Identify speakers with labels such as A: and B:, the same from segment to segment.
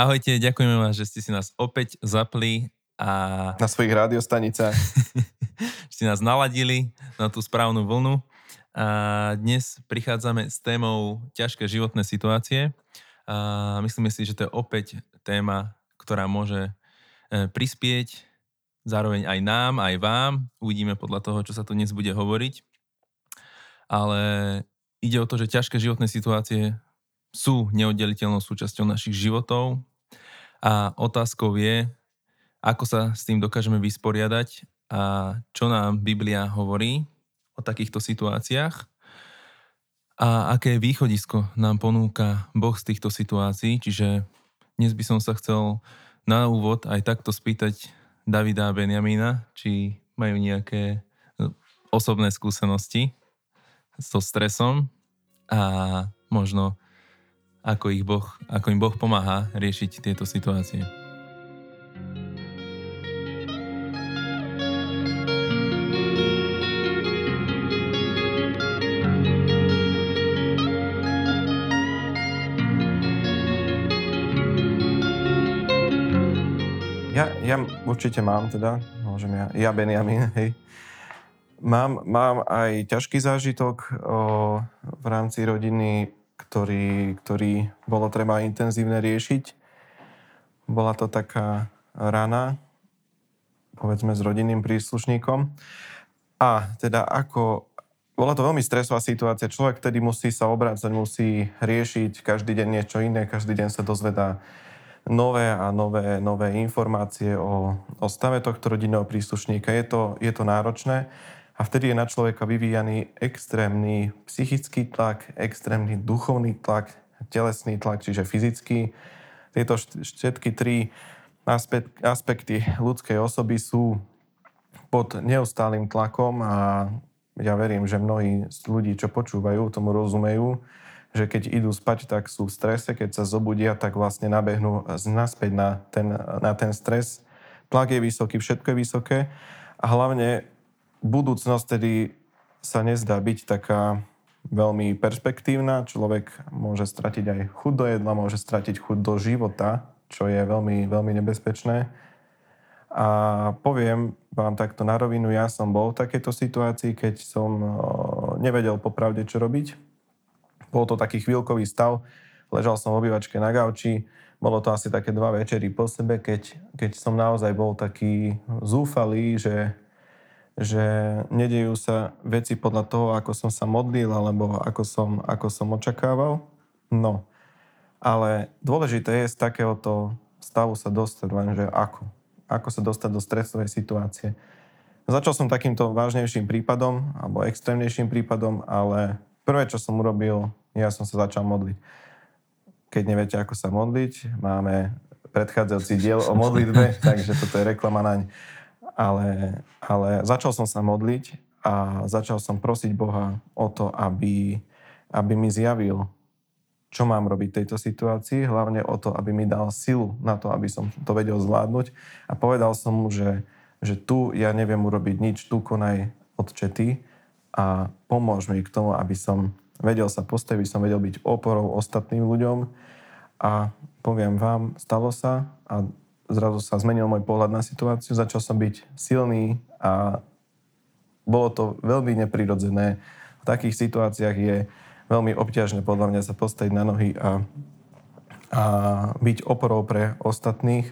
A: Ahojte, ďakujeme vám, že ste si nás opäť zapli a...
B: Na svojich rádiostanicách.
A: ste nás naladili na tú správnu vlnu. A dnes prichádzame s témou ťažké životné situácie. A myslíme si, že to je opäť téma, ktorá môže e, prispieť zároveň aj nám, aj vám. Uvidíme podľa toho, čo sa tu dnes bude hovoriť. Ale ide o to, že ťažké životné situácie sú neoddeliteľnou súčasťou našich životov a otázkou je, ako sa s tým dokážeme vysporiadať a čo nám Biblia hovorí o takýchto situáciách a aké východisko nám ponúka Boh z týchto situácií. Čiže dnes by som sa chcel na úvod aj takto spýtať Davida a Benjamína, či majú nejaké osobné skúsenosti so stresom a možno ako, ich boh, ako im Boh pomáha riešiť tieto situácie.
B: Ja, ja určite mám teda, môžem ja, ja Benjamin, hej. Mám, mám aj ťažký zážitok o, v rámci rodiny ktorý, ktorý bolo treba intenzívne riešiť. Bola to taká rana, povedzme s rodinným príslušníkom. A teda ako... Bola to veľmi stresová situácia. Človek tedy musí sa obrácať, musí riešiť každý deň niečo iné, každý deň sa dozvedá nové a nové, nové informácie o, o stave tohto rodinného príslušníka. Je to, je to náročné. A vtedy je na človeka vyvíjaný extrémny psychický tlak, extrémny duchovný tlak, telesný tlak, čiže fyzický. Tieto všetky tri aspekty ľudskej osoby sú pod neustálým tlakom a ja verím, že mnohí ľudí, čo počúvajú, tomu rozumejú, že keď idú spať, tak sú v strese, keď sa zobudia, tak vlastne nabehnú naspäť na ten, na ten stres. Tlak je vysoký, všetko je vysoké a hlavne budúcnosť tedy sa nezdá byť taká veľmi perspektívna. Človek môže stratiť aj chuť do jedla, môže stratiť chuť do života, čo je veľmi, veľmi nebezpečné. A poviem vám takto na rovinu, ja som bol v takejto situácii, keď som nevedel popravde, čo robiť. Bol to taký chvíľkový stav, ležal som v obývačke na gauči, bolo to asi také dva večery po sebe, keď, keď som naozaj bol taký zúfalý, že že nedejú sa veci podľa toho, ako som sa modlil alebo ako som, ako som očakával. No, ale dôležité je z takéhoto stavu sa dostať, lenže ako. Ako sa dostať do stresovej situácie. Začal som takýmto vážnejším prípadom, alebo extrémnejším prípadom, ale prvé, čo som urobil, ja som sa začal modliť. Keď neviete, ako sa modliť, máme predchádzajúci diel o modlitbe, takže toto je reklama naň ale, ale začal som sa modliť a začal som prosiť Boha o to, aby, aby mi zjavil, čo mám robiť v tejto situácii, hlavne o to, aby mi dal silu na to, aby som to vedel zvládnuť. A povedal som mu, že, že tu ja neviem urobiť nič, tu konaj odčety a pomôž mi k tomu, aby som vedel sa postaviť, som vedel byť oporou ostatným ľuďom. A poviem vám, stalo sa a zrazu sa zmenil môj pohľad na situáciu, začal som byť silný a bolo to veľmi neprirodzené. V takých situáciách je veľmi obťažné podľa mňa sa postaviť na nohy a, a byť oporou pre ostatných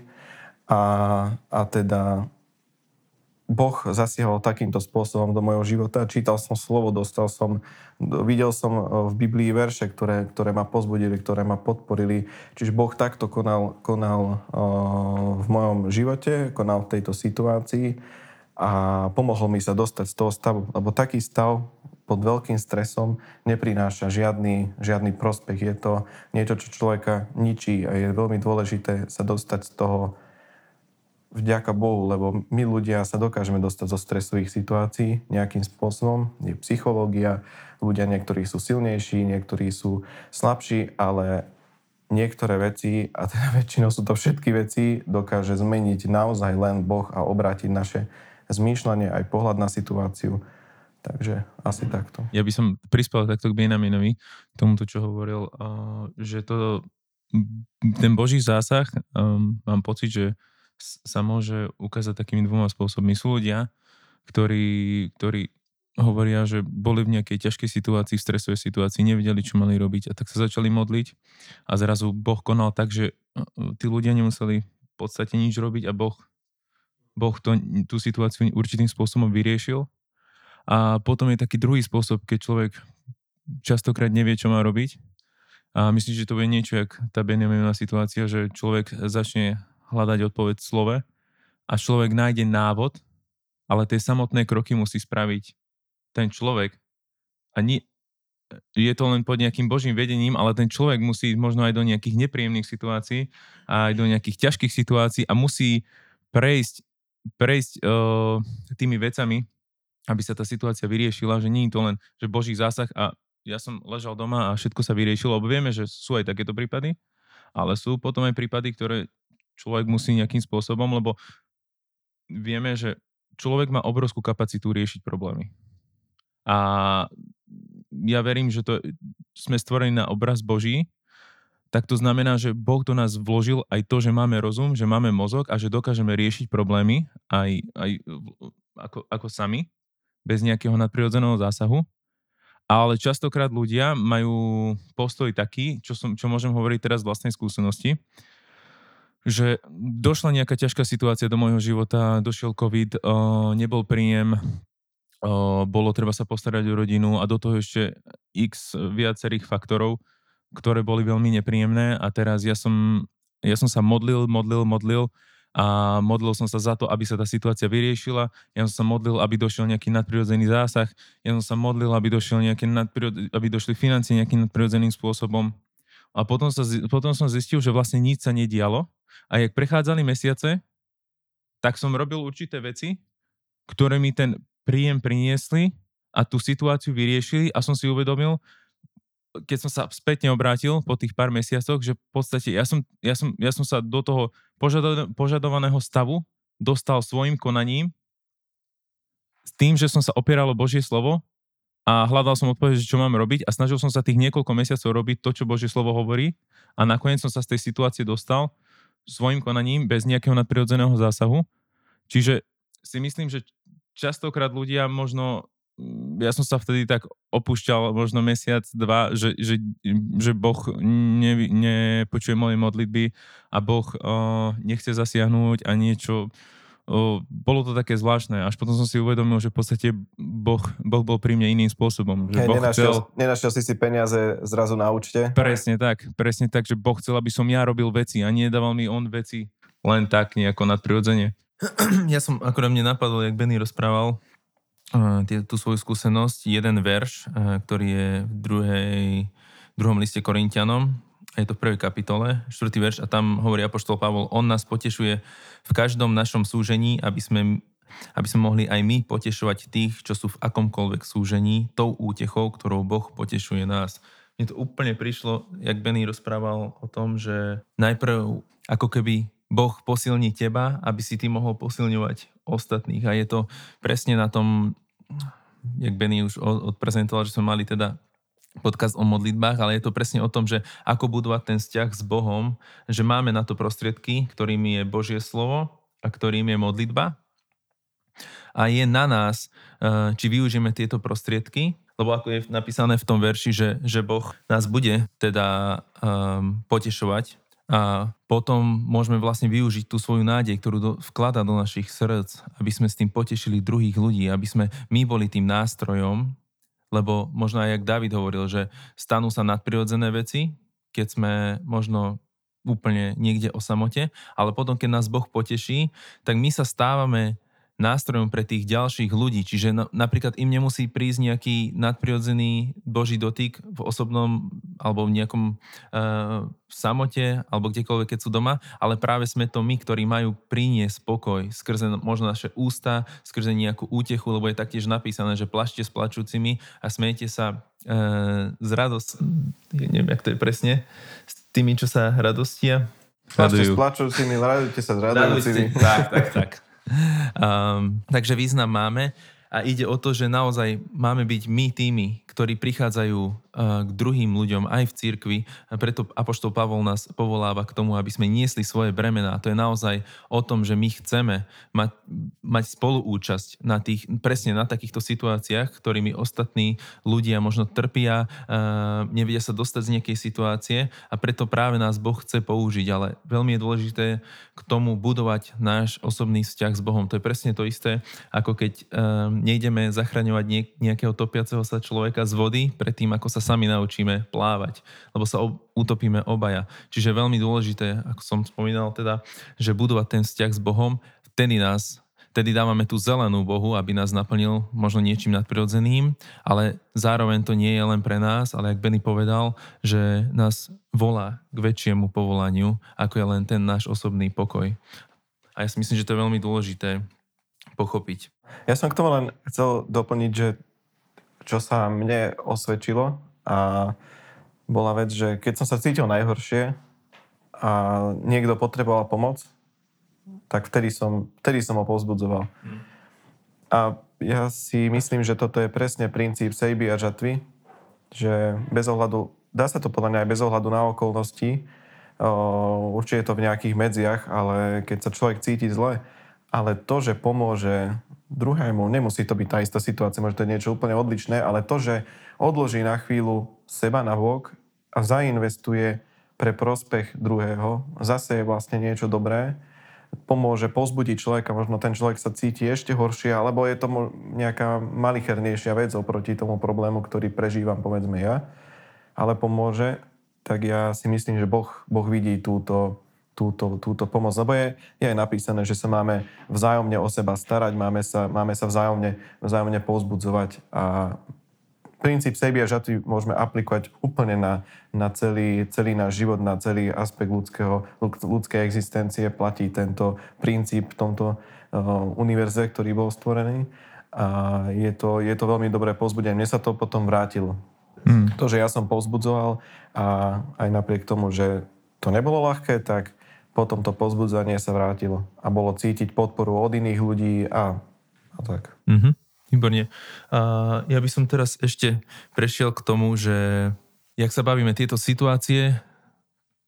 B: a, a teda Boh zasiahol takýmto spôsobom do môjho života. Čítal som slovo, dostal som, videl som e, v Biblii verše, ktoré, ktoré ma pozbudili, ktoré ma podporili. Čiže Boh takto konal, konal uh, v mojom živote, konal v tejto situácii a pomohol mi sa dostať z toho stavu. Lebo taký stav pod veľkým stresom neprináša žiadny, žiadny prospech. Je to niečo, čo človeka ničí a je veľmi dôležité sa dostať z toho vďaka Bohu, lebo my ľudia sa dokážeme dostať zo stresových situácií nejakým spôsobom. Je psychológia, ľudia niektorí sú silnejší, niektorí sú slabší, ale niektoré veci, a teda väčšinou sú to všetky veci, dokáže zmeniť naozaj len Boh a obrátiť naše zmýšľanie aj pohľad na situáciu. Takže asi takto.
A: Ja by som prispel takto k Benjaminovi, tomuto, čo hovoril, že to
C: ten Boží zásah, mám pocit, že sa môže ukázať takými dvoma spôsobmi. Sú ľudia, ktorí, ktorí hovoria, že boli v nejakej ťažkej situácii, v stresovej situácii, nevedeli, čo mali robiť a tak sa začali modliť a zrazu Boh konal tak, že uh, tí ľudia nemuseli v podstate nič robiť a Boh, boh to, tú situáciu určitým spôsobom vyriešil. A potom je taký druhý spôsob, keď človek častokrát nevie, čo má robiť a myslím, že to bude niečo, jak tá Benjaminová situácia, že človek začne hľadať odpoveď v slove a človek nájde návod, ale tie samotné kroky musí spraviť ten človek. A nie, je to len pod nejakým božím vedením, ale ten človek musí ísť možno aj do nejakých nepríjemných situácií aj do nejakých ťažkých situácií a musí prejsť, prejsť uh, tými vecami, aby sa tá situácia vyriešila, že nie je to len že boží zásah a ja som ležal doma a všetko sa vyriešilo, lebo vieme, že sú aj takéto prípady, ale sú potom aj prípady, ktoré človek musí nejakým spôsobom, lebo vieme, že človek má obrovskú kapacitu riešiť problémy. A ja verím, že to sme stvorení na obraz Boží, tak to znamená, že Boh do nás vložil aj to, že máme rozum, že máme mozog a že dokážeme riešiť problémy aj, aj ako, ako sami, bez nejakého nadprirodzeného zásahu. Ale častokrát ľudia majú postoj taký, čo, som, čo môžem hovoriť teraz z vlastnej skúsenosti, že došla nejaká ťažká situácia do môjho života, došiel COVID, nebol príjem, bolo treba sa postarať o rodinu a do toho ešte x viacerých faktorov, ktoré boli veľmi nepríjemné a teraz ja som, ja som sa modlil, modlil, modlil a modlil som sa za to, aby sa tá situácia vyriešila. Ja som sa modlil, aby došiel nejaký nadprirodzený zásah. Ja som sa modlil, aby, došiel nejaký nadprirod... aby došli financie nejakým nadprirodzeným spôsobom. A potom, sa, potom som zistil, že vlastne nič sa nedialo. A jak prechádzali mesiace, tak som robil určité veci, ktoré mi ten príjem priniesli a tú situáciu vyriešili a som si uvedomil, keď som sa spätne obrátil po tých pár mesiacoch, že v podstate ja som, ja som, ja som sa do toho požado, požadovaného stavu dostal svojim konaním s tým, že som sa opieral o Božie slovo a hľadal som odpoveď, čo mám robiť a snažil som sa tých niekoľko mesiacov robiť to, čo Božie slovo hovorí a nakoniec som sa z tej situácie dostal svojim konaním bez nejakého nadprirodzeného zásahu. Čiže si myslím, že častokrát ľudia možno Mm, ja som sa vtedy tak opúšťal možno mesiac, dva, že, že, že Boh ne, nepočuje moje modlitby a Boh uh, nechce zasiahnuť a niečo. Uh, bolo to také zvláštne. Až potom som si uvedomil, že v podstate Boh, boh bol pri mne iným spôsobom. Že
B: hey, boh nenašiel, chcel... nenašiel si si peniaze zrazu na účte?
C: Presne tak. Presne tak, že Boh chcel, aby som ja robil veci a nedával mi on veci len tak nejako nadprirodzene.
A: Ja som, akorát mne napadol, jak Benny rozprával, tú svoju skúsenosť, jeden verš, ktorý je v druhej, druhom liste Korintianom, je to v prvej kapitole, štvrtý verš, a tam hovorí Apoštol Pavol, on nás potešuje v každom našom súžení, aby sme, aby sme mohli aj my potešovať tých, čo sú v akomkoľvek súžení, tou útechou, ktorou Boh potešuje nás. Mne to úplne prišlo, jak Benny rozprával o tom, že najprv ako keby Boh posilní teba, aby si ty mohol posilňovať ostatných. A je to presne na tom, jak Benny už odprezentoval, že sme mali teda podcast o modlitbách, ale je to presne o tom, že ako budovať ten vzťah s Bohom, že máme na to prostriedky, ktorými je Božie slovo a ktorým je modlitba. A je na nás, eh, či využijeme tieto prostriedky, lebo ako je napísané v tom verši, že, že Boh nás bude teda um, potešovať a potom môžeme vlastne využiť tú svoju nádej, ktorú do, vklada do našich srdc, aby sme s tým potešili druhých ľudí, aby sme my boli tým nástrojom, lebo možno aj jak David hovoril, že stanú sa nadprirodzené veci, keď sme možno úplne niekde o samote, ale potom, keď nás Boh poteší, tak my sa stávame nástrojom pre tých ďalších ľudí. Čiže na, napríklad im nemusí prísť nejaký nadprirodzený Boží dotyk v osobnom alebo v nejakom uh, samote alebo kdekoľvek, keď sú doma, ale práve sme to my, ktorí majú priniesť spokoj skrze možno naše ústa, skrze nejakú útechu, lebo je taktiež napísané, že plašte s plačúcimi a smejte sa uh, z radosť, neviem, jak to je presne, s tými, čo sa radostia.
B: Plačte s plačúcimi, radujte sa s radujúcimi.
A: Tak, tak, tak. Um, takže význam máme a ide o to, že naozaj máme byť my tými, ktorí prichádzajú k druhým ľuďom aj v cirkvi. Preto Apoštol Pavol nás povoláva k tomu, aby sme niesli svoje bremená. To je naozaj o tom, že my chceme mať, mať spoluúčasť na tých, presne na takýchto situáciách, ktorými ostatní ľudia možno trpia, nevedia sa dostať z nejakej situácie a preto práve nás Boh chce použiť. Ale veľmi je dôležité k tomu budovať náš osobný vzťah s Bohom. To je presne to isté, ako keď nejdeme zachraňovať nejakého topiaceho sa človeka z vody predtým, ako sa sami naučíme plávať, lebo sa utopíme obaja. Čiže veľmi dôležité, ako som spomínal teda, že budovať ten vzťah s Bohom, vtedy nás Vtedy dávame tú zelenú Bohu, aby nás naplnil možno niečím nadprirodzeným, ale zároveň to nie je len pre nás, ale ak Benny povedal, že nás volá k väčšiemu povolaniu, ako je len ten náš osobný pokoj. A ja si myslím, že to je veľmi dôležité pochopiť.
B: Ja som k tomu len chcel doplniť, že čo sa mne osvedčilo a bola vec, že keď som sa cítil najhoršie a niekto potreboval pomoc, tak vtedy som, vtedy som ho povzbudzoval. Hmm. A ja si myslím, že toto je presne princíp sejby a žatvy, že bez ohľadu, dá sa to podľa mňa aj bez ohľadu na okolnosti, určite je to v nejakých medziach, ale keď sa človek cíti zle, ale to, že pomôže druhému, nemusí to byť tá istá situácia, môže to je niečo úplne odlišné, ale to, že odloží na chvíľu seba na bok a zainvestuje pre prospech druhého, zase je vlastne niečo dobré, pomôže pozbudiť človeka, možno ten človek sa cíti ešte horšie, alebo je to nejaká malichernejšia vec oproti tomu problému, ktorý prežívam, povedzme ja, ale pomôže, tak ja si myslím, že Boh, boh vidí túto, túto, túto pomoc. Lebo je, je aj napísané, že sa máme vzájomne o seba starať, máme sa, máme sa vzájomne, vzájomne pozbudzovať a princíp sejby a žatvy môžeme aplikovať úplne na, na celý, celý náš život, na celý aspekt ľudského, ľudskej existencie. Platí tento princíp v tomto uh, univerze, ktorý bol stvorený. A je to, je to veľmi dobré pozbudenie. Mne sa to potom vrátilo. Hmm. To, že ja som pozbudzoval a aj napriek tomu, že to nebolo ľahké, tak potom to pozbudzanie sa vrátilo. A bolo cítiť podporu od iných ľudí a, a tak.
A: Mm-hmm. Výborne. A ja by som teraz ešte prešiel k tomu, že jak sa bavíme tieto situácie,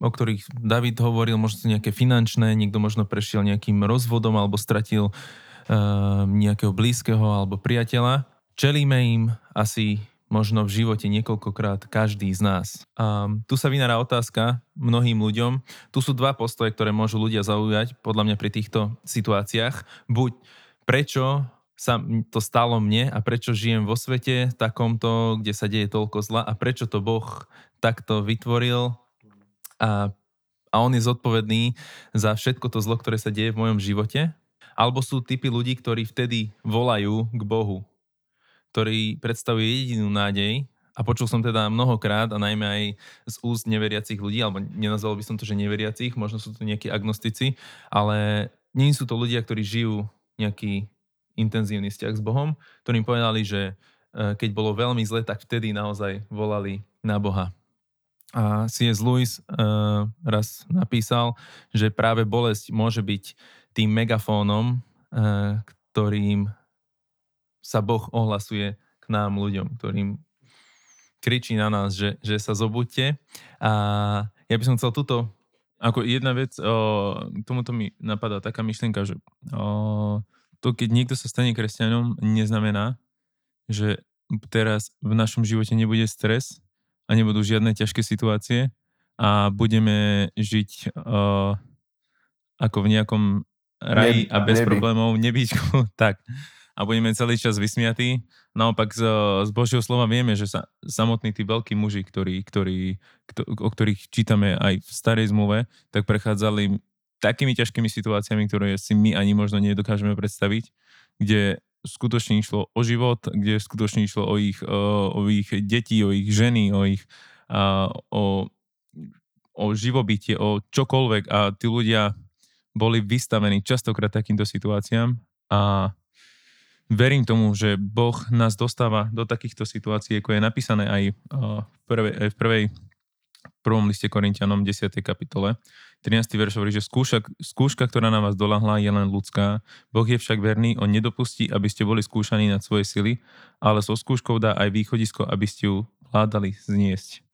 A: o ktorých David hovoril, možno nejaké finančné, niekto možno prešiel nejakým rozvodom alebo stratil uh, nejakého blízkeho alebo priateľa. Čelíme im asi možno v živote niekoľkokrát každý z nás. A tu sa vynára otázka mnohým ľuďom. Tu sú dva postoje, ktoré môžu ľudia zaujať, podľa mňa pri týchto situáciách. Buď prečo sa to stalo mne a prečo žijem vo svete takomto, kde sa deje toľko zla a prečo to Boh takto vytvoril a, a on je zodpovedný za všetko to zlo, ktoré sa deje v mojom živote. Alebo sú typy ľudí, ktorí vtedy volajú k Bohu, ktorý predstavuje jedinú nádej a počul som teda mnohokrát a najmä aj z úst neveriacich ľudí, alebo nenazval by som to, že neveriacich, možno sú to nejakí agnostici, ale nie sú to ľudia, ktorí žijú nejaký intenzívny vzťah s Bohom, ktorým povedali, že e, keď bolo veľmi zle, tak vtedy naozaj volali na Boha. A C.S. Lewis uh, raz napísal, že práve bolesť môže byť tým megafónom, uh, ktorým sa Boh ohlasuje k nám ľuďom, ktorým kričí na nás, že, že sa zobudte. A ja by som chcel túto...
C: Ako jedna vec, o, tomuto mi napadá taká myšlienka, že o, to, keď niekto sa stane kresťanom, neznamená, že teraz v našom živote nebude stres a nebudú žiadne ťažké situácie a budeme žiť uh, ako v nejakom raji a bez nebi. problémov, nebyčku, tak. A budeme celý čas vysmiatí. Naopak z, z Božieho slova vieme, že sa samotní tí veľkí muži, ktorí, ktorí, kto, o ktorých čítame aj v starej zmluve, tak prechádzali takými ťažkými situáciami, ktoré si my ani možno nedokážeme predstaviť, kde skutočne išlo o život, kde skutočne išlo o ich, o ich deti, o ich ženy, o ich o, o živobytie, o čokoľvek a tí ľudia boli vystavení častokrát takýmto situáciám a verím tomu, že Boh nás dostáva do takýchto situácií, ako je napísané aj v prvej, aj v prvej prvom liste Korintianom 10. kapitole. 13. verš hovorí, že skúška, skúška, ktorá na vás dolahla, je len ľudská. Boh je však verný, on nedopustí, aby ste boli skúšaní nad svoje sily, ale so skúškou dá aj východisko, aby ste ju vládali zniesť.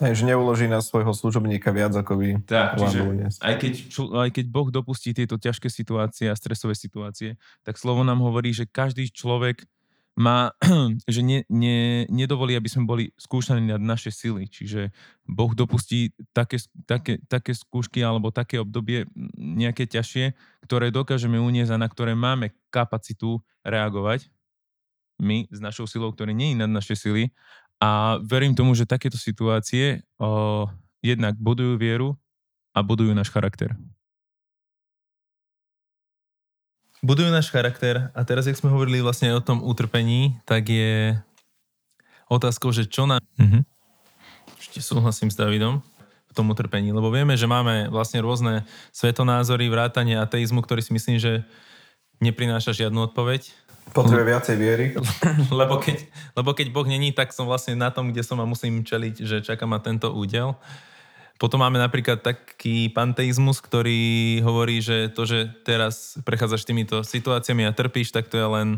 B: Takže neuloží na svojho služobníka viac, ako by
C: tak, čiže aj keď, aj keď Boh dopustí tieto ťažké situácie a stresové situácie, tak slovo nám hovorí, že každý človek má, že ne, ne, nedovolí, aby sme boli skúšaní nad naše sily. Čiže Boh dopustí také, také, také skúšky alebo také obdobie nejaké ťažšie, ktoré dokážeme uniesť a na ktoré máme kapacitu reagovať my s našou silou, ktorý nie je nad naše sily a verím tomu, že takéto situácie o, jednak budujú vieru a budujú náš charakter.
A: Budujú náš charakter a teraz, jak sme hovorili vlastne o tom utrpení, tak je otázkou, že čo nám... Mm-hmm. Ešte súhlasím s Davidom v tom utrpení, lebo vieme, že máme vlastne rôzne svetonázory, vrátanie ateizmu, ktorý si myslím, že neprináša žiadnu odpoveď
B: Potrebuje viacej viery.
A: lebo, keď, lebo keď Boh není, tak som vlastne na tom, kde som a musím čeliť, že čaká ma tento údel. Potom máme napríklad taký panteizmus, ktorý hovorí, že to, že teraz prechádzaš týmito situáciami a trpíš, tak to je len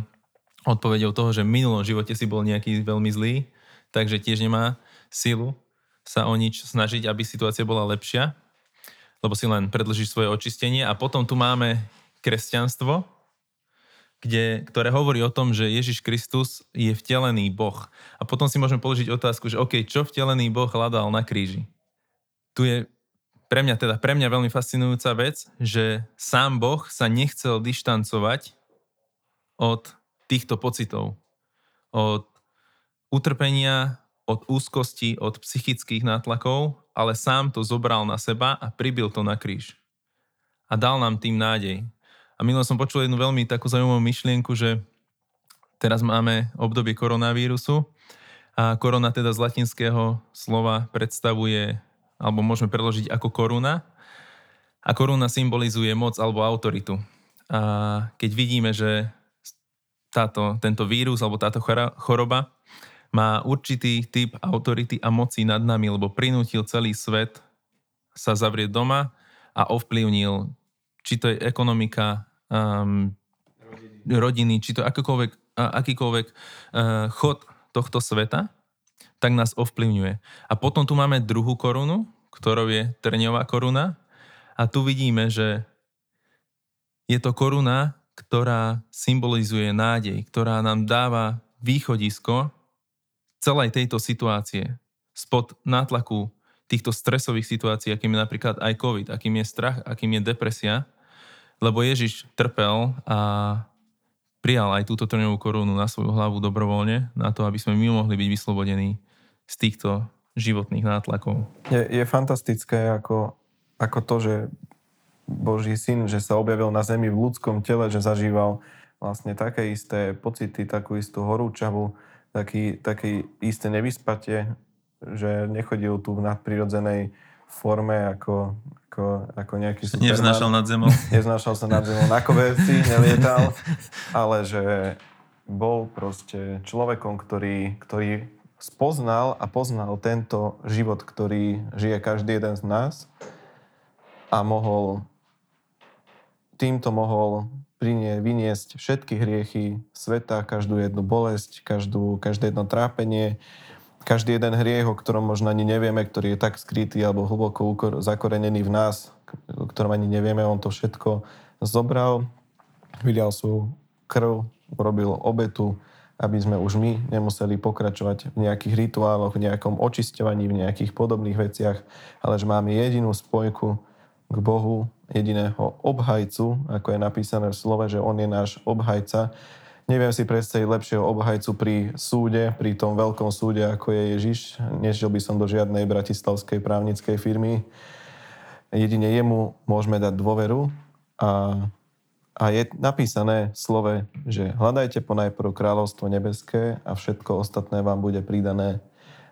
A: odpovedou toho, že v minulom živote si bol nejaký veľmi zlý, takže tiež nemá silu sa o nič snažiť, aby situácia bola lepšia, lebo si len predlžíš svoje očistenie. A potom tu máme kresťanstvo, kde, ktoré hovorí o tom, že Ježiš Kristus je vtelený Boh. A potom si môžeme položiť otázku, že OK, čo vtelený Boh hľadal na kríži? Tu je pre mňa teda pre mňa veľmi fascinujúca vec, že sám Boh sa nechcel dištancovať od týchto pocitov. Od utrpenia, od úzkosti, od psychických nátlakov, ale sám to zobral na seba a pribil to na kríž. A dal nám tým nádej. A minulé som počul jednu veľmi takú zaujímavú myšlienku, že teraz máme obdobie koronavírusu a korona teda z latinského slova predstavuje, alebo môžeme preložiť ako koruna. A koruna symbolizuje moc alebo autoritu. A keď vidíme, že táto, tento vírus alebo táto choroba má určitý typ autority a moci nad nami, lebo prinútil celý svet sa zavrieť doma a ovplyvnil, či to je ekonomika, um, rodiny, či to akýkoľvek, akýkoľvek uh, chod tohto sveta, tak nás ovplyvňuje. A potom tu máme druhú korunu, ktorou je trňová koruna. A tu vidíme, že je to koruna, ktorá symbolizuje nádej, ktorá nám dáva východisko celej tejto situácie spod nátlaku týchto stresových situácií, akým je napríklad aj COVID, akým je strach, akým je depresia, lebo Ježiš trpel a prijal aj túto trňovú korunu na svoju hlavu dobrovoľne, na to, aby sme my mohli byť vyslobodení z týchto životných nátlakov.
B: Je, je fantastické ako, ako to, že Boží syn, že sa objavil na zemi v ľudskom tele, že zažíval vlastne také isté pocity, takú istú horúčavu, taký, také isté nevyspatie, že nechodil tu v nadprirodzenej forme ako, ako, ako nejaký
A: Superman. Nevznášal nad zemou.
B: Nevznášal sa nad zemou na koberci, nelietal, ale že bol proste človekom, ktorý, ktorý spoznal a poznal tento život, ktorý žije každý jeden z nás a mohol týmto mohol prinie, vyniesť všetky hriechy sveta, každú jednu bolesť, každú, každé jedno trápenie, každý jeden hriech, o ktorom možno ani nevieme, ktorý je tak skrytý alebo hlboko zakorenený v nás, o ktorom ani nevieme, on to všetko zobral, vylial svoju krv, urobil obetu, aby sme už my nemuseli pokračovať v nejakých rituáloch, v nejakom očisťovaní, v nejakých podobných veciach, ale že máme jedinú spojku k Bohu, jediného obhajcu, ako je napísané v slove, že On je náš obhajca, Neviem si predstaviť lepšieho obhajcu pri súde, pri tom veľkom súde, ako je Ježiš. Nežil by som do žiadnej bratislavskej právnickej firmy. Jedine jemu môžeme dať dôveru a, a je napísané v slove, že hľadajte ponajprv kráľovstvo nebeské a všetko ostatné vám bude pridané.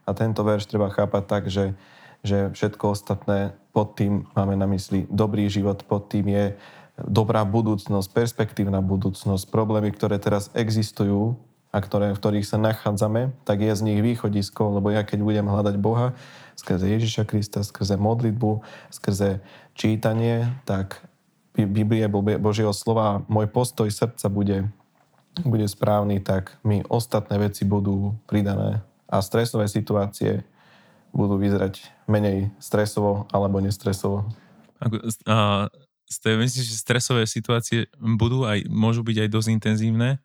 B: A tento verš treba chápať tak, že, že všetko ostatné pod tým máme na mysli dobrý život, pod tým je dobrá budúcnosť, perspektívna budúcnosť, problémy, ktoré teraz existujú a ktoré, v ktorých sa nachádzame, tak je z nich východisko, lebo ja keď budem hľadať Boha skrze Ježiša Krista, skrze modlitbu, skrze čítanie, tak Biblie Božieho slova, môj postoj srdca bude, bude správny, tak mi ostatné veci budú pridané. a stresové situácie budú vyzerať menej stresovo alebo nestresovo.
C: Myslím, že stresové situácie budú aj, môžu byť aj dosť intenzívne,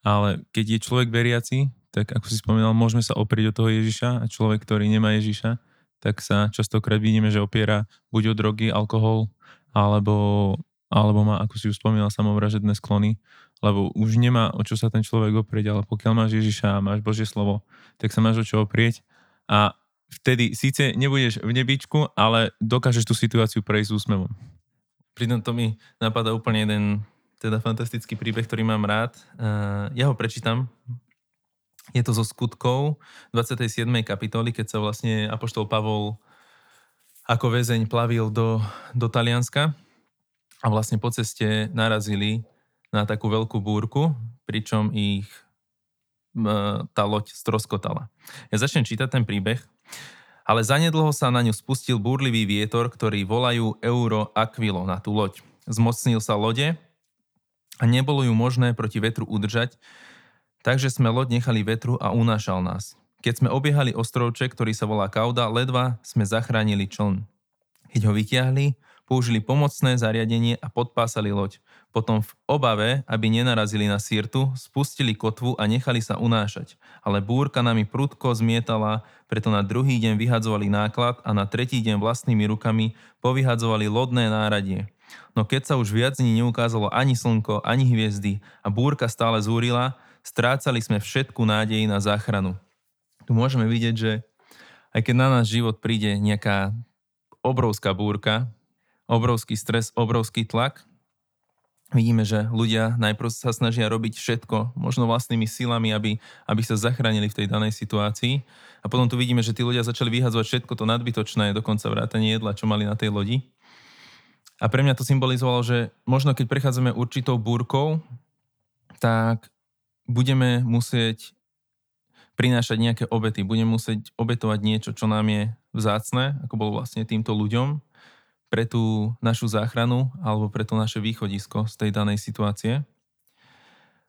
C: ale keď je človek veriaci, tak ako si spomínal, môžeme sa oprieť od toho Ježiša a človek, ktorý nemá Ježiša, tak sa častokrát vidíme, že opiera buď o drogy, alkohol, alebo, alebo má, ako si už spomínal, samovražedné sklony, lebo už nemá o čo sa ten človek oprieť, ale pokiaľ máš Ježiša a máš Božie slovo, tak sa máš o čo oprieť a vtedy síce nebudeš v nebičku, ale dokážeš tú situáciu prejsť úsmevom.
A: Pritom to mi napadá úplne jeden teda fantastický príbeh, ktorý mám rád. Ja ho prečítam, je to zo skutkov 27. kapitoly, keď sa vlastne Apoštol Pavol ako väzeň plavil do, do Talianska a vlastne po ceste narazili na takú veľkú búrku, pričom ich tá loď stroskotala. Ja začnem čítať ten príbeh. Ale zanedlho sa na ňu spustil búrlivý vietor, ktorý volajú Euro Aquilo na tú loď. Zmocnil sa lode a nebolo ju možné proti vetru udržať, Takže sme loď nechali vetru a unášal nás. Keď sme obiehali ostrovček, ktorý sa volá Kauda, ledva sme zachránili čln. Keď ho vyťahli, použili pomocné zariadenie a podpásali loď. Potom v obave, aby nenarazili na sírtu, spustili kotvu a nechali sa unášať. Ale búrka nami prudko zmietala, preto na druhý deň vyhadzovali náklad a na tretí deň vlastnými rukami povyhadzovali lodné náradie. No keď sa už viac dní neukázalo ani slnko, ani hviezdy a búrka stále zúrila, strácali sme všetku nádej na záchranu. Tu môžeme vidieť, že aj keď na náš život príde nejaká obrovská búrka, obrovský stres, obrovský tlak, vidíme, že ľudia najprv sa snažia robiť všetko, možno vlastnými silami, aby, aby sa zachránili v tej danej situácii. A potom tu vidíme, že tí ľudia začali vyhadzovať všetko to nadbytočné, dokonca vrátanie jedla, čo mali na tej lodi. A pre mňa to symbolizovalo, že možno keď prechádzame určitou búrkou, tak budeme musieť prinášať nejaké obety, budeme musieť obetovať niečo, čo nám je vzácne, ako bolo vlastne týmto ľuďom, pre tú našu záchranu alebo pre to naše východisko z tej danej situácie.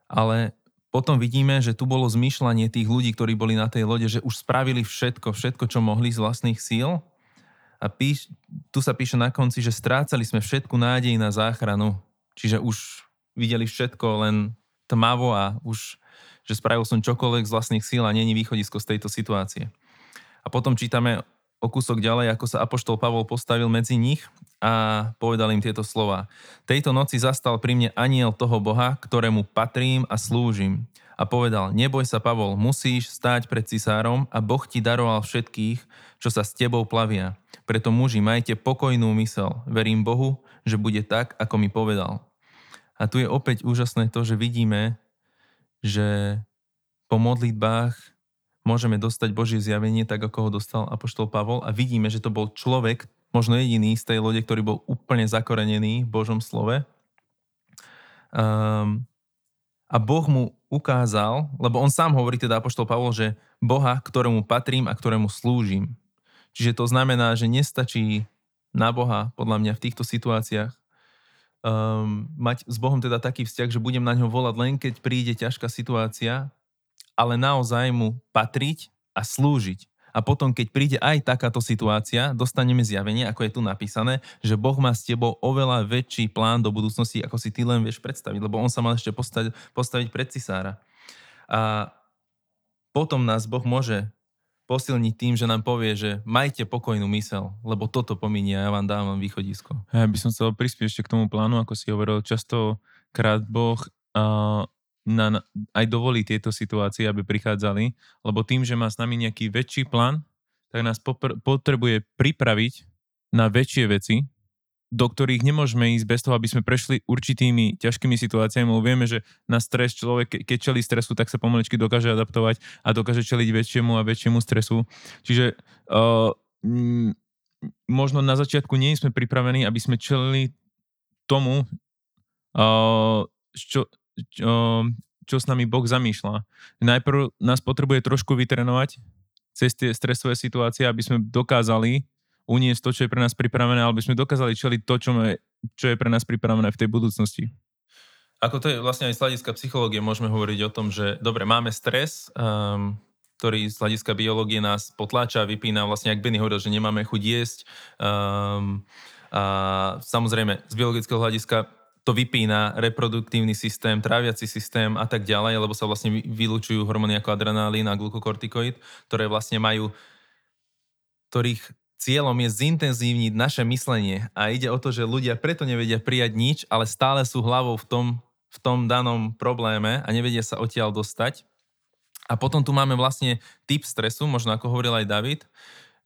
A: Ale potom vidíme, že tu bolo zmýšľanie tých ľudí, ktorí boli na tej lode, že už spravili všetko, všetko, čo mohli z vlastných síl. A píš, tu sa píše na konci, že strácali sme všetku nádej na záchranu. Čiže už videli všetko, len tmavo a už, že spravil som čokoľvek z vlastných síl a není východisko z tejto situácie. A potom čítame o kúsok ďalej, ako sa Apoštol Pavol postavil medzi nich a povedal im tieto slova. Tejto noci zastal pri mne aniel toho Boha, ktorému patrím a slúžim. A povedal, neboj sa Pavol, musíš stáť pred cisárom a Boh ti daroval všetkých, čo sa s tebou plavia. Preto muži, majte pokojnú mysel. Verím Bohu, že bude tak, ako mi povedal. A tu je opäť úžasné to, že vidíme, že po modlitbách môžeme dostať Božie zjavenie tak, ako ho dostal Apoštol Pavol a vidíme, že to bol človek, možno jediný z tej lode, ktorý bol úplne zakorenený v Božom slove. Um, a Boh mu ukázal, lebo on sám hovorí teda Apoštol Pavol, že Boha, ktorému patrím a ktorému slúžim. Čiže to znamená, že nestačí na Boha, podľa mňa v týchto situáciách, um, mať s Bohom teda taký vzťah, že budem na ňo volať len keď príde ťažká situácia, ale naozaj mu patriť a slúžiť. A potom, keď príde aj takáto situácia, dostaneme zjavenie, ako je tu napísané, že Boh má s tebou oveľa väčší plán do budúcnosti, ako si ty len vieš predstaviť, lebo on sa mal ešte postaviť, postaviť pred cisára. A potom nás Boh môže posilniť tým, že nám povie, že majte pokojnú mysel, lebo toto pominie a ja vám dávam východisko.
C: Ja by som chcel prispieť ešte k tomu plánu, ako si hovoril, častokrát Boh uh, na, aj dovolí tieto situácie, aby prichádzali, lebo tým, že má s nami nejaký väčší plán, tak nás popr- potrebuje pripraviť na väčšie veci, do ktorých nemôžeme ísť bez toho, aby sme prešli určitými ťažkými situáciami, lebo vieme, že na stres človek, keď čelí stresu, tak sa pomaličky dokáže adaptovať a dokáže čeliť väčšiemu a väčšiemu stresu. Čiže uh, možno na začiatku nie sme pripravení, aby sme čelili tomu, uh, čo, čo, čo s nami Boh zamýšľa. Najprv nás potrebuje trošku vytrenovať cez tie stresové situácie, aby sme dokázali uniesť to, čo je pre nás pripravené, alebo sme dokázali čeliť to, čo, je, čo je pre nás pripravené v tej budúcnosti.
A: Ako to je vlastne aj z hľadiska psychológie, môžeme hovoriť o tom, že dobre, máme stres, um, ktorý z hľadiska biológie nás potláča, vypína, vlastne, ak Benny hovoril, že nemáme chuť jesť. Um, a samozrejme, z biologického hľadiska to vypína reproduktívny systém, tráviaci systém a tak ďalej, lebo sa vlastne vylúčujú hormóny ako adrenalín a glukokortikoid, ktoré vlastne majú, ktorých cieľom je zintenzívniť naše myslenie a ide o to, že ľudia preto nevedia prijať nič, ale stále sú hlavou v tom, v tom danom probléme a nevedia sa odtiaľ dostať. A potom tu máme vlastne typ stresu, možno ako hovoril aj David,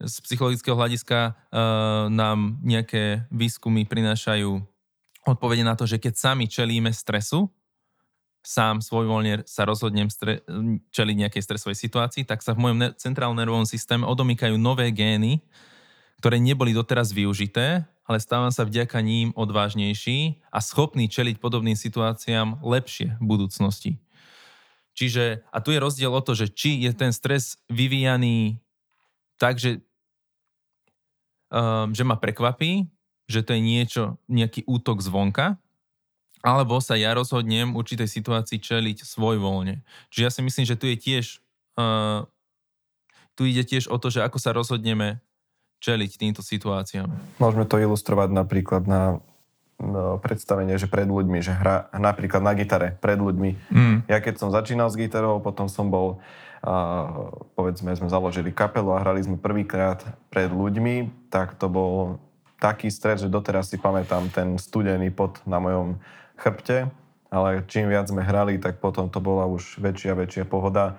A: z psychologického hľadiska uh, nám nejaké výskumy prinášajú odpovede na to, že keď sami čelíme stresu, sám svojvoľne sa rozhodnem stre- čeliť nejakej stresovej situácii, tak sa v mojom ne- centrálnom nervovom systéme odomýkajú nové gény, ktoré neboli doteraz využité, ale stávam sa vďaka ním odvážnejší a schopný čeliť podobným situáciám lepšie v budúcnosti. Čiže, a tu je rozdiel o to, že či je ten stres vyvíjaný tak, že, um, že ma prekvapí, že to je niečo, nejaký útok zvonka, alebo sa ja rozhodnem určitej situácii čeliť svoj voľne. Čiže ja si myslím, že tu je tiež, uh, tu ide tiež o to, že ako sa rozhodneme čeliť týmto situáciám.
B: Môžeme to ilustrovať napríklad na no, predstavenie, že pred ľuďmi, že hra napríklad na gitare pred ľuďmi. Mm. Ja keď som začínal s gitarou, potom som bol, uh, povedzme, sme založili kapelu a hrali sme prvýkrát pred ľuďmi, tak to bol taký stres, že doteraz si pamätám ten studený pot na mojom chrbte, ale čím viac sme hrali, tak potom to bola už väčšia, väčšia pohoda.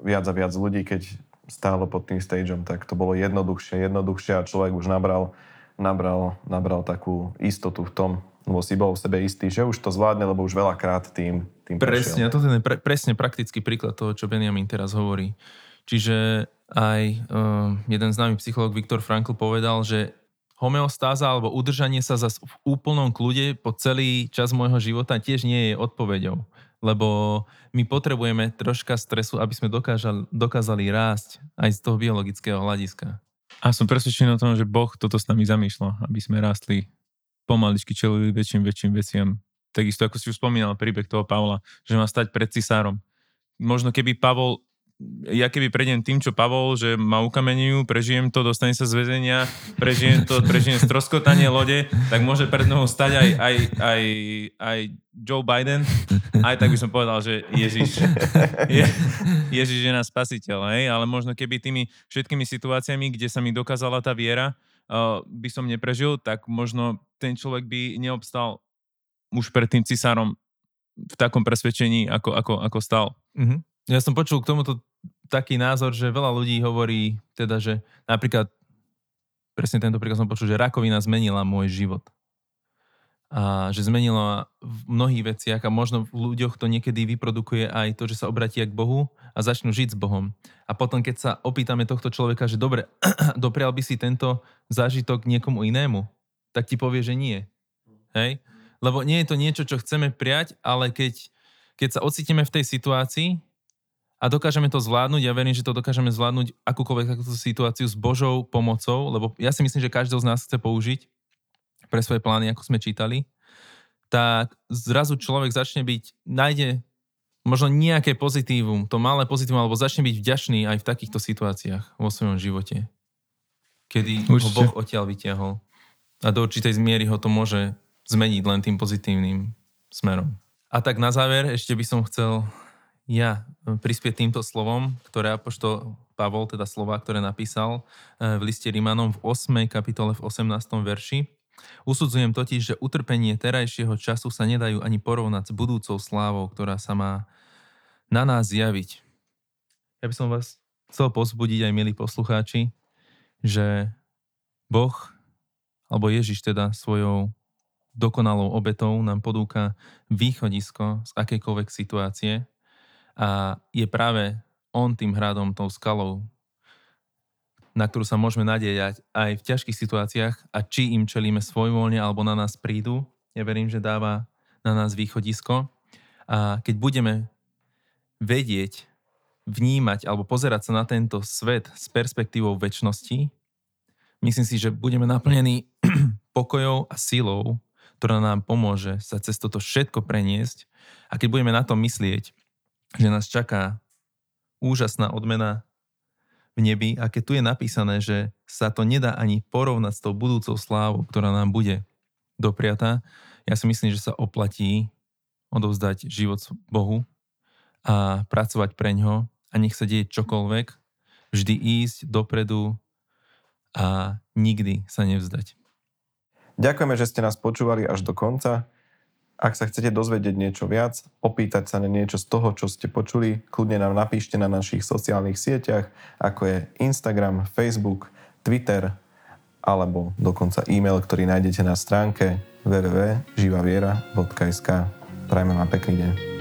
B: Viac a viac ľudí, keď stálo pod tým stageom, tak to bolo jednoduchšie, jednoduchšie a človek už nabral, nabral, nabral takú istotu v tom, lebo si bol v sebe istý, že už to zvládne, lebo už veľakrát tým, tým
A: Presne, a toto je pre, presne praktický príklad toho, čo Benjamin teraz hovorí. Čiže aj uh, jeden známy psychológ Viktor Frankl povedal, že homeostáza alebo udržanie sa zase v úplnom kľude po celý čas môjho života tiež nie je odpoveďou. Lebo my potrebujeme troška stresu, aby sme dokážali, dokázali rásť aj z toho biologického hľadiska.
C: A som presvedčený o tom, že Boh toto s nami zamýšľa, aby sme rástli pomaličky čelili väčším, väčším veciam. Takisto ako si už spomínal príbeh toho Pavla, že má stať pred cisárom. Možno keby Pavol ja keby prejdem tým, čo Pavol, že ma ukamenujú, prežijem to, dostane sa z väzenia, prežijem to, prežijem stroskotanie lode, tak môže pred mnou stať aj, aj, aj, aj Joe Biden. Aj tak by som povedal, že Ježiš, je, Ježiš je nás spasiteľ, hej? ale možno keby tými všetkými situáciami, kde sa mi dokázala tá viera, uh, by som neprežil, tak možno ten človek by neobstal už pred tým cisárom v takom presvedčení, ako, ako, ako stal.
A: Mm-hmm. Ja som počul k tomuto taký názor, že veľa ľudí hovorí, teda, že napríklad, presne tento príklad som počul, že rakovina zmenila môj život. A že zmenila v mnohých veciach a možno v ľuďoch to niekedy vyprodukuje aj to, že sa obratia k Bohu a začnú žiť s Bohom. A potom, keď sa opýtame tohto človeka, že dobre, doprial by si tento zážitok niekomu inému, tak ti povie, že nie. Hej? Lebo nie je to niečo, čo chceme prijať, ale keď, keď sa ocitíme v tej situácii, a dokážeme to zvládnuť. Ja verím, že to dokážeme zvládnuť akúkoľvek takúto situáciu s Božou pomocou, lebo ja si myslím, že každý z nás chce použiť pre svoje plány, ako sme čítali, tak zrazu človek začne byť, nájde možno nejaké pozitívum, to malé pozitívum, alebo začne byť vďačný aj v takýchto situáciách vo svojom živote. Kedy Určite. ho Boh odtiaľ vyťahol. A do určitej zmiery ho to môže zmeniť len tým pozitívnym smerom. A tak na záver ešte by som chcel ja e, prispieť týmto slovom, ktoré Apoštol Pavol, teda slova, ktoré napísal e, v liste Rímanom v 8. kapitole v 18. verši. Usudzujem totiž, že utrpenie terajšieho času sa nedajú ani porovnať s budúcou slávou, ktorá sa má na nás zjaviť. Ja by som vás chcel pozbudiť aj milí poslucháči, že Boh, alebo Ježiš teda svojou dokonalou obetou nám podúka východisko z akejkoľvek situácie, a je práve on tým hradom, tou skalou, na ktorú sa môžeme nadejať aj v ťažkých situáciách a či im čelíme svojvoľne alebo na nás prídu. Ja verím, že dáva na nás východisko. A keď budeme vedieť, vnímať alebo pozerať sa na tento svet s perspektívou väčšnosti, myslím si, že budeme naplnení pokojou a silou, ktorá nám pomôže sa cez toto všetko preniesť. A keď budeme na to myslieť, že nás čaká úžasná odmena v nebi a keď tu je napísané, že sa to nedá ani porovnať s tou budúcou slávou, ktorá nám bude dopriatá, ja si myslím, že sa oplatí odovzdať život Bohu a pracovať pre ňo a nech sa deje čokoľvek, vždy ísť dopredu a nikdy sa nevzdať.
B: Ďakujeme, že ste nás počúvali až do konca. Ak sa chcete dozvedieť niečo viac, opýtať sa na niečo z toho, čo ste počuli, kľudne nám napíšte na našich sociálnych sieťach, ako je Instagram, Facebook, Twitter alebo dokonca e-mail, ktorý nájdete na stránke www.živaviera.sk. Prajme vám pekný deň.